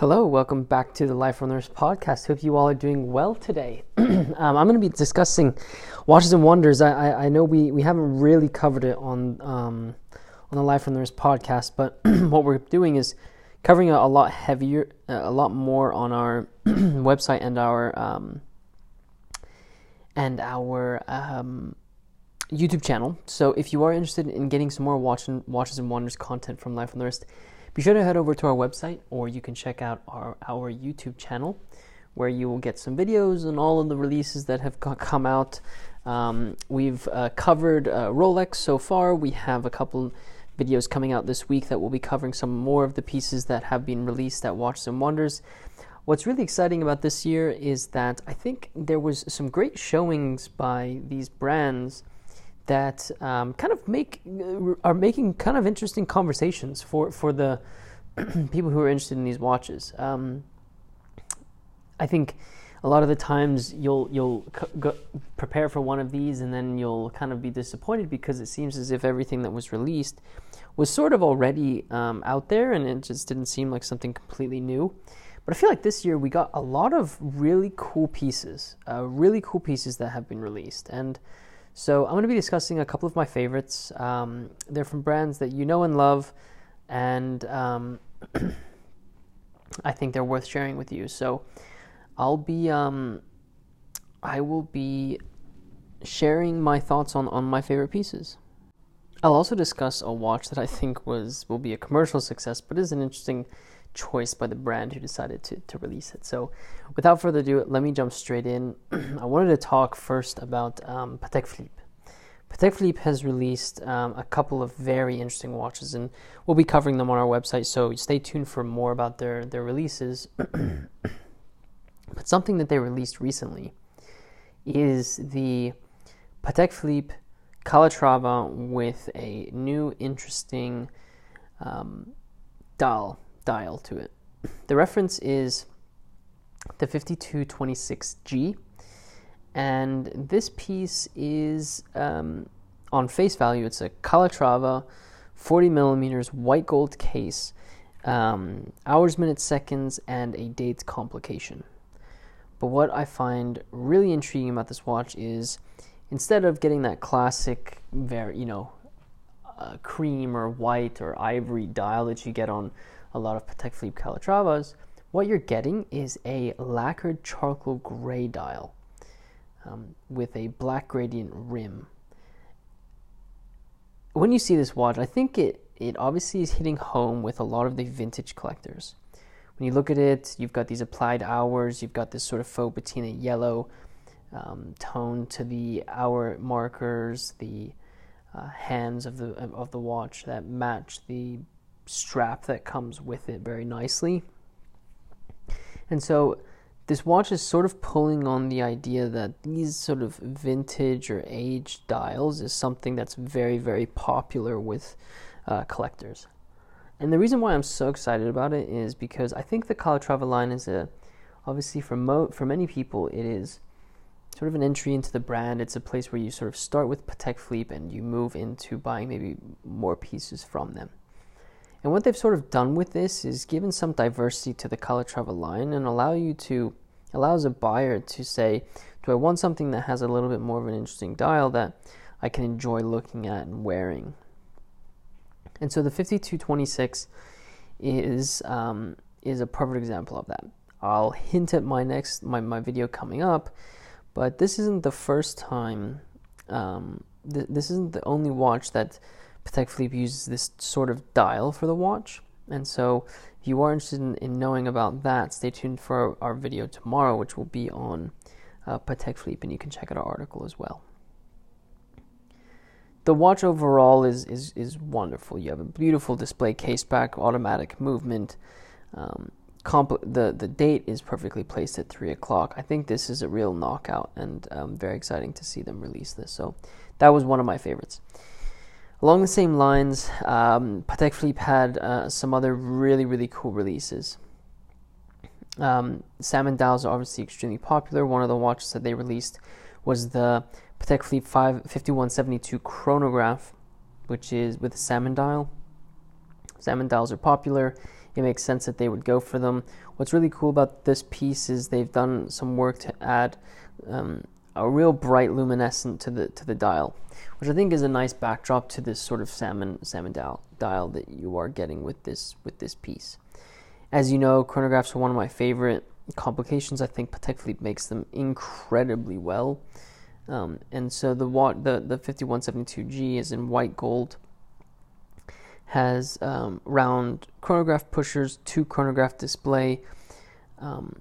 Hello, welcome back to the Life Runners podcast. Hope you all are doing well today. um, I'm going to be discussing Watches and Wonders. I, I, I, know we, we haven't really covered it on um, on the Life Runners podcast, but what we're doing is covering a, a lot heavier, uh, a lot more on our website and our um, and our um, YouTube channel. So if you are interested in getting some more watch and, Watches and Wonders content from Life on the Runners be sure to head over to our website or you can check out our, our YouTube channel where you will get some videos and all of the releases that have come out. Um, we've uh, covered uh, Rolex so far. We have a couple videos coming out this week that will be covering some more of the pieces that have been released at Watches and Wonders. What's really exciting about this year is that I think there was some great showings by these brands that um, kind of make are making kind of interesting conversations for for the people who are interested in these watches. Um, I think a lot of the times you'll you'll c- prepare for one of these and then you'll kind of be disappointed because it seems as if everything that was released was sort of already um, out there and it just didn't seem like something completely new. But I feel like this year we got a lot of really cool pieces, uh, really cool pieces that have been released and. So I'm going to be discussing a couple of my favorites. Um, they're from brands that you know and love, and um, I think they're worth sharing with you. So I'll be, um, I will be sharing my thoughts on on my favorite pieces. I'll also discuss a watch that I think was will be a commercial success, but is an interesting choice by the brand who decided to, to release it. So, without further ado, let me jump straight in. I wanted to talk first about um, Patek Philippe. Patek Philippe has released um, a couple of very interesting watches, and we'll be covering them on our website. So stay tuned for more about their their releases. but something that they released recently is the Patek Philippe Calatrava with a new interesting um, dial dial to it. The reference is the 5226G, and this piece is um, on face value, it's a Calatrava 40 millimeters white gold case, um, hours, minutes, seconds, and a date complication. But what I find really intriguing about this watch is instead of getting that classic, very you know, uh, cream or white or ivory dial that you get on a lot of Patek Philippe Calatravas, what you're getting is a lacquered charcoal gray dial um, with a black gradient rim. When you see this watch, I think it, it obviously is hitting home with a lot of the vintage collectors. When you look at it, you've got these applied hours, you've got this sort of faux patina yellow um, tone to the hour markers, the uh, hands of the of the watch that match the strap that comes with it very nicely. And so this watch is sort of pulling on the idea that these sort of vintage or aged dials is something that's very, very popular with uh, collectors. And the reason why I'm so excited about it is because I think the Calatrava line is a, obviously for mo- for many people it is sort of an entry into the brand. It's a place where you sort of start with Patek Philippe and you move into buying maybe more pieces from them. And what they've sort of done with this is given some diversity to the Calatrava line and allow you to allows a buyer to say, do I want something that has a little bit more of an interesting dial that I can enjoy looking at and wearing? And so the 5226 is um, is a perfect example of that. I'll hint at my next my, my video coming up, but this isn't the first time. Um, th- this isn't the only watch that Patek Philippe uses this sort of dial for the watch. And so, if you are interested in, in knowing about that, stay tuned for our, our video tomorrow, which will be on uh, Patek Philippe, and you can check out our article as well. The watch overall is, is, is wonderful. You have a beautiful display case back, automatic movement. Um, the, the date is perfectly placed at 3 o'clock. I think this is a real knockout, and um, very exciting to see them release this. So, that was one of my favorites. Along the same lines, um, Patek Philippe had uh, some other really, really cool releases. Um, salmon dials are obviously extremely popular. One of the watches that they released was the Patek Philippe 5, 5172 chronograph, which is with a salmon dial. Salmon dials are popular it makes sense that they would go for them. What's really cool about this piece is they've done some work to add um, a real bright luminescent to the to the dial, which I think is a nice backdrop to this sort of salmon salmon dial, dial that you are getting with this with this piece. As you know, chronographs are one of my favorite complications. I think Patek Philippe makes them incredibly well. Um, and so the watt the the 5172G is in white gold. Has um, round chronograph pushers, two chronograph display, um,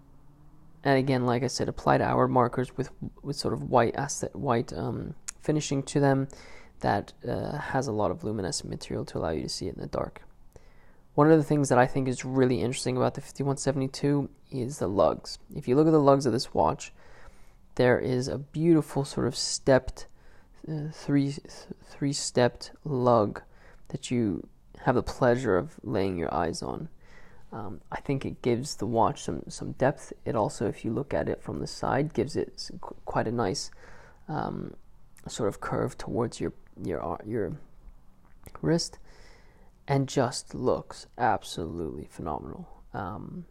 and again, like I said, applied hour markers with with sort of white asset white um, finishing to them that uh, has a lot of luminescent material to allow you to see it in the dark. One of the things that I think is really interesting about the 5172 is the lugs. If you look at the lugs of this watch, there is a beautiful sort of stepped uh, three three stepped lug that you have the pleasure of laying your eyes on. Um, I think it gives the watch some some depth. It also, if you look at it from the side, gives it quite a nice um, sort of curve towards your your your wrist and just looks absolutely phenomenal. Um,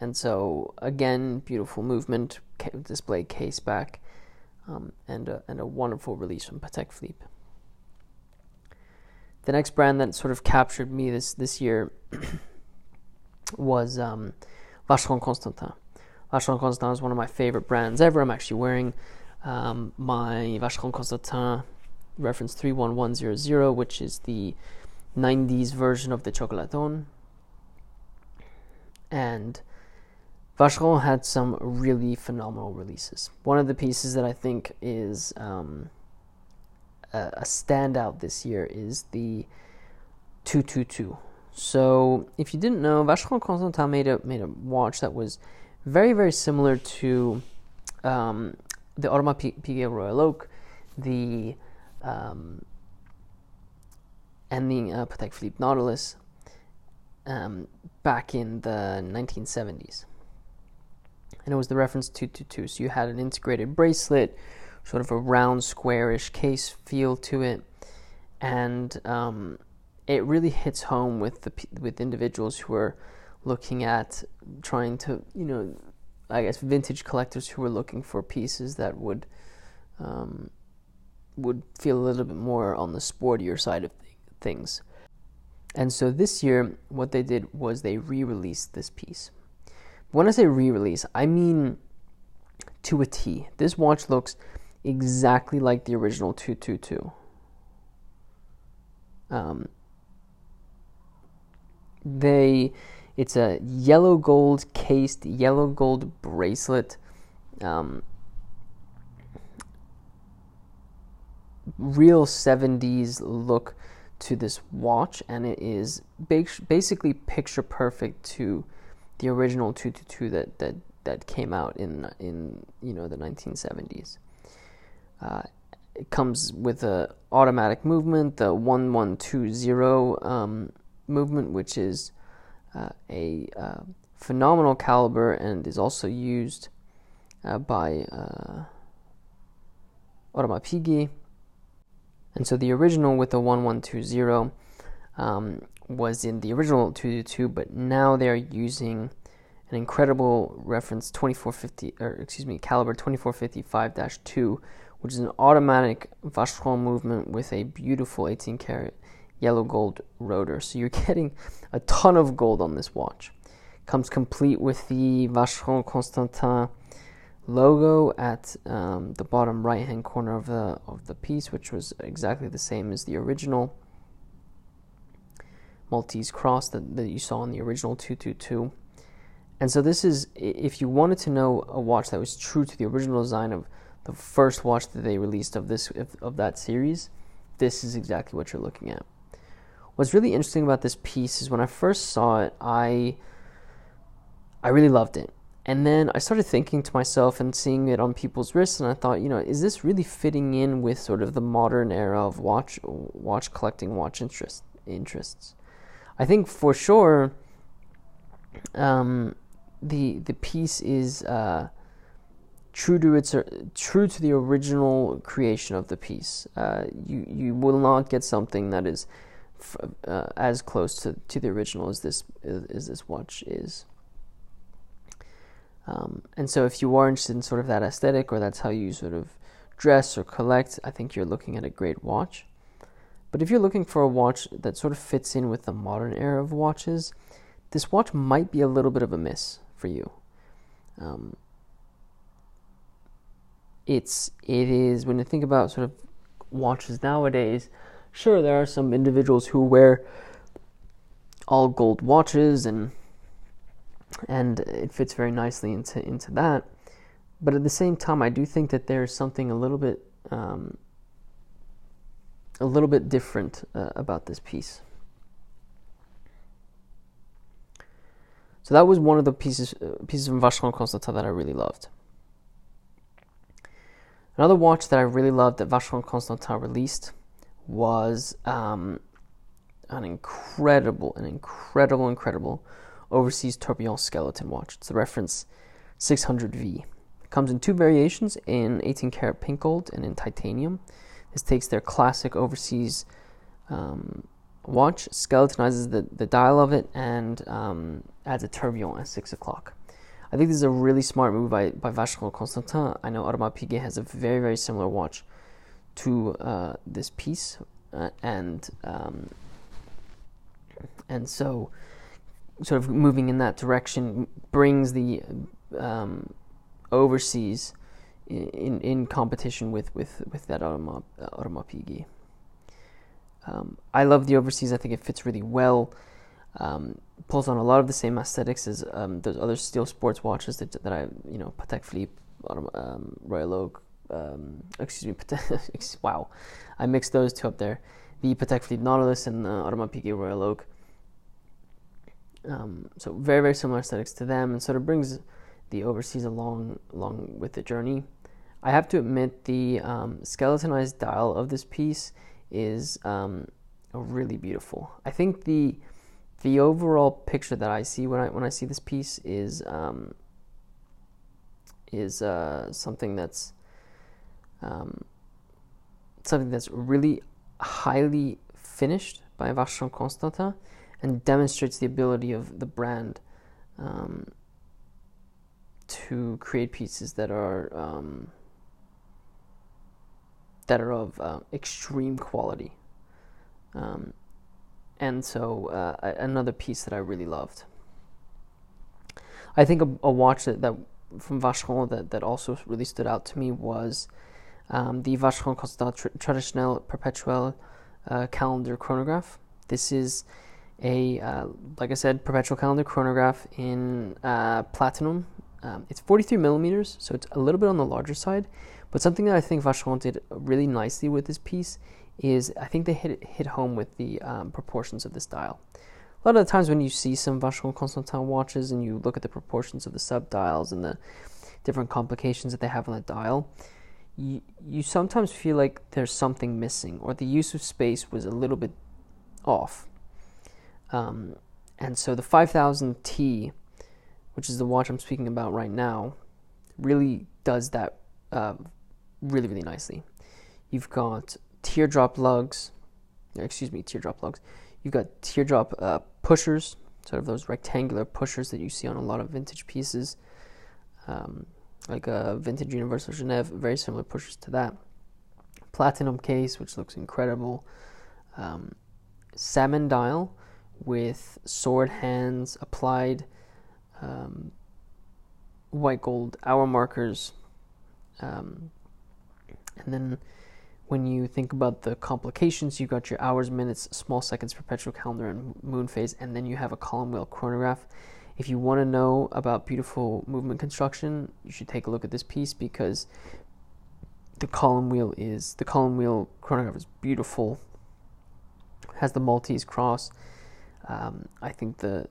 and so again, beautiful movement, display case back, um, and a, and a wonderful release from Patek Philippe. The next brand that sort of captured me this this year was um, Vacheron Constantin. Vacheron Constantin is one of my favorite brands ever. I'm actually wearing um, my Vacheron Constantin reference 31100, which is the 90s version of the Chocolaton. And Vacheron had some really phenomenal releases. One of the pieces that I think is um, a, a standout this year is the 222. So, if you didn't know, Vacheron Constantin made a made a watch that was very very similar to um, the Audemars Piguet Royal Oak, the um, and the uh, Patek Philippe Nautilus um, back in the 1970s. And it was the reference 222. So you had an integrated bracelet, sort of a round, squarish case feel to it, and um, it really hits home with the with individuals who are looking at trying to, you know, I guess vintage collectors who are looking for pieces that would um, would feel a little bit more on the sportier side of things. And so this year, what they did was they re released this piece. When I say re release, I mean to a T. This watch looks exactly like the original 222. Um, they, it's a yellow gold cased, yellow gold bracelet. Um, real 70s look to this watch, and it is basically picture perfect to the original 222 that that that came out in in you know the 1970s. Uh, it comes with a automatic movement, the 1120 um, movement, which is uh, a uh, phenomenal caliber and is also used uh, by uh, Piguet and so the original with the 1120 um, was in the original 222, but now they are using an incredible reference 2450, or excuse me, caliber 2455-2, which is an automatic Vacheron movement with a beautiful 18 karat yellow gold rotor. So you're getting a ton of gold on this watch. Comes complete with the Vacheron Constantin logo at um, the bottom right hand corner of the of the piece, which was exactly the same as the original Maltese cross that, that you saw in the original 222. And so this is if you wanted to know a watch that was true to the original design of the first watch that they released of this of that series, this is exactly what you're looking at. What's really interesting about this piece is when I first saw it, I I really loved it. And then I started thinking to myself and seeing it on people's wrists, and I thought, you know, is this really fitting in with sort of the modern era of watch watch collecting, watch interest interests? I think for sure, um, the the piece is uh, true to its true to the original creation of the piece. Uh, you you will not get something that is uh, as close to, to the original as this as this watch is. Um, and so, if you are interested in sort of that aesthetic, or that's how you sort of dress or collect, I think you're looking at a great watch. But if you're looking for a watch that sort of fits in with the modern era of watches, this watch might be a little bit of a miss for you. Um, it's it is when you think about sort of watches nowadays. Sure, there are some individuals who wear all gold watches and and it fits very nicely into into that. But at the same time, I do think that there's something a little bit um, a little bit different uh, about this piece. So that was one of the pieces uh, pieces from Vacheron Constantin that I really loved. Another watch that I really loved that Vacheron Constantin released was um, an incredible, an incredible, incredible overseas tourbillon skeleton watch. It's the reference 600V. It comes in two variations in 18 karat pink gold and in titanium. This takes their classic overseas um, watch, skeletonizes the, the dial of it, and um, adds a tourbillon at 6 o'clock. I think this is a really smart move by, by Vacheron Constantin. I know Audemars Piguet has a very, very similar watch to uh, this piece. Uh, and um, and so sort of moving in that direction brings the um, overseas in, in competition with, with, with that Audemars, Audemars Um, I love the overseas. I think it fits really well. Um, pulls on a lot of the same aesthetics as um, those other steel sports watches that, that I, you know, Patek Philippe, um, Royal Oak, um, excuse me, wow, I mixed those two up there. The Patek Philippe Nautilus and the Audemars Piguet Royal Oak. Um, so very very similar aesthetics to them, and sort of brings the overseas along along with the journey. I have to admit the um, skeletonized dial of this piece is um, really beautiful. I think the the overall picture that I see when I when I see this piece is um, is uh, something that's um, something that's really highly finished by Vacheron Constantin and demonstrates the ability of the brand um, to create pieces that are um, that are of uh, extreme quality. Um, and so uh, another piece that I really loved. I think a, a watch that, that from Vacheron that, that also really stood out to me was um, the Vacheron Constantin Tr- Traditionnelle Perpetuel uh, Calendar Chronograph. This is a, uh, like I said, perpetual calendar chronograph in uh, platinum. Um, it's 43 millimeters, so it's a little bit on the larger side. But something that I think Vacheron did really nicely with this piece is I think they hit hit home with the um, proportions of this dial. A lot of the times when you see some Vacheron Constantin watches and you look at the proportions of the sub dials and the different complications that they have on the dial, you, sometimes feel like there's something missing or the use of space was a little bit off. Um, and so the 5000T, which is the watch I'm speaking about right now, really does that uh, really, really nicely. You've got teardrop lugs, excuse me, teardrop lugs. You've got teardrop uh, pushers, sort of those rectangular pushers that you see on a lot of vintage pieces, um, like a vintage Universal Genève, very similar pushes to that. Platinum case, which looks incredible. Um, salmon dial with sword hands applied, um, white gold hour markers, um, and then when you think about the complications, you've got your hours, minutes, small seconds, perpetual calendar, and moon phase, and then you have a column wheel chronograph. If you want to know about beautiful movement construction, you should take a look at this piece because the column wheel is the column wheel chronograph is beautiful. Has the Maltese cross. Um, I think the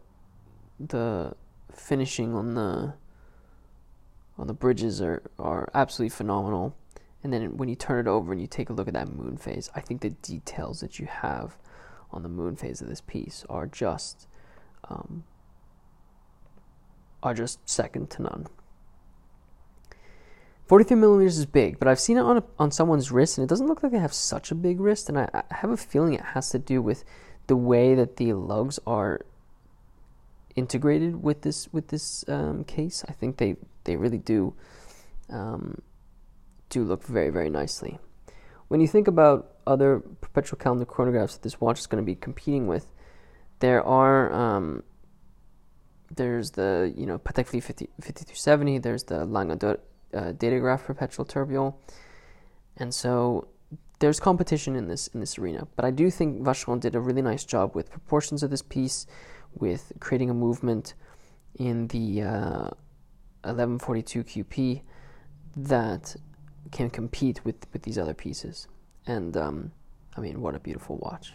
the finishing on the on the bridges are, are absolutely phenomenal. And then when you turn it over and you take a look at that moon phase, I think the details that you have on the moon phase of this piece are just um, are just second to none. 43 millimeters is big, but I've seen it on a, on someone's wrist, and it doesn't look like they have such a big wrist. And I, I have a feeling it has to do with the way that the lugs are integrated with this with this um, case. I think they they really do um, do look very very nicely. When you think about other perpetual calendar chronographs that this watch is going to be competing with, there are um, there's the you know Patek Philippe 50, 5270, there's the Lange uh, Datograph Perpetual Tourbillon, and so there's competition in this in this arena. But I do think Vacheron did a really nice job with proportions of this piece, with creating a movement in the uh, 1142 QP that can compete with with these other pieces. And um, I mean, what a beautiful watch.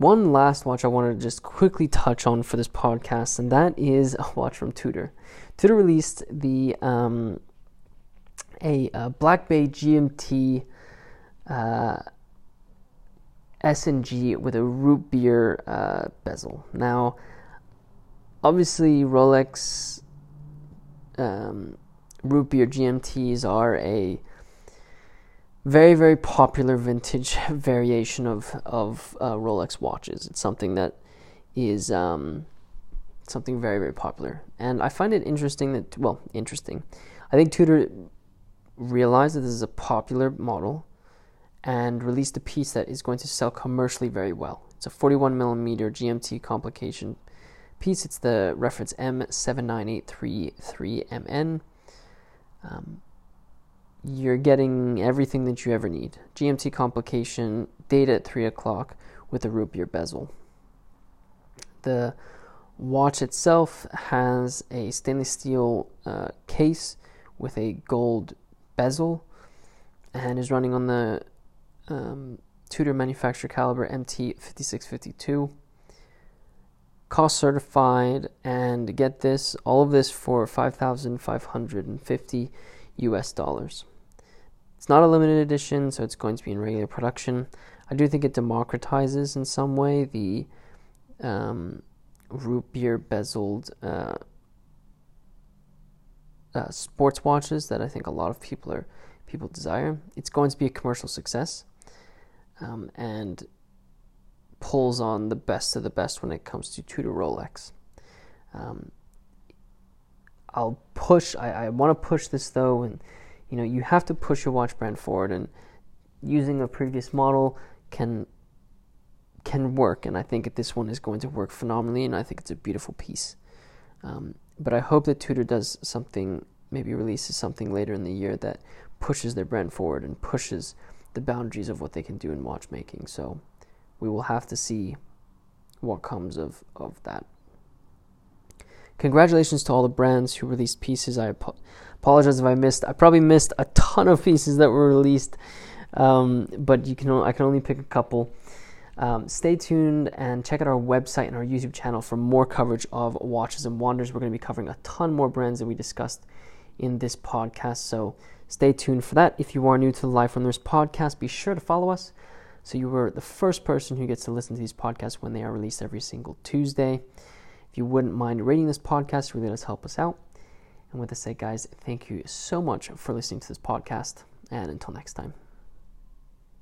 One last watch I wanted to just quickly touch on for this podcast, and that is a watch from Tudor. Tudor released the um, a, a, Black Bay GMT uh, S&G with a root beer uh, bezel. Now, obviously, Rolex um, root beer GMTs are a very very popular vintage variation of of uh, Rolex watches. It's something that is um, something very very popular, and I find it interesting that well interesting. I think Tudor realized that this is a popular model and released a piece that is going to sell commercially very well. It's a 41 millimeter GMT complication piece. It's the reference M79833MN. Um, you're getting everything that you ever need. GMT complication, data at 3 o'clock with a root beer bezel. The watch itself has a stainless steel uh, case with a gold bezel and is running on the um, Tudor manufacturer caliber MT5652. COSC certified, and get this, all of this for 5,550 US dollars. It's not a limited edition, so it's going to be in regular production. I do think it democratizes in some way the um, root beer bezeled uh, uh, sports watches that I think a lot of people are people desire. It's going to be a commercial success, um, and pulls on the best of the best when it comes to Tudor Rolex. Um, I'll push. I, I want to push this though, and you know, you have to push your watch brand forward, and using a previous model can can work. And I think this one is going to work phenomenally, and I think it's a beautiful piece. Um, but I hope that Tudor does something, maybe releases something later in the year that pushes their brand forward and pushes the boundaries of what they can do in watchmaking. So we will have to see what comes of, of that. Congratulations to all the brands who released pieces. I apologize if I missed. I probably missed a ton of pieces that were released, um, but you can I can only pick a couple. Um, stay tuned and check out our website and our YouTube channel for more coverage of Watches and Wonders. We're going to be covering a ton more brands that we discussed in this podcast. So stay tuned for that. If you are new to the Life Runners podcast, be sure to follow us so you are the first person who gets to listen to these podcasts when they are released every single Tuesday. If you wouldn't mind rating this podcast, really does help us out. And with that said, guys, thank you so much for listening to this podcast. And until next time.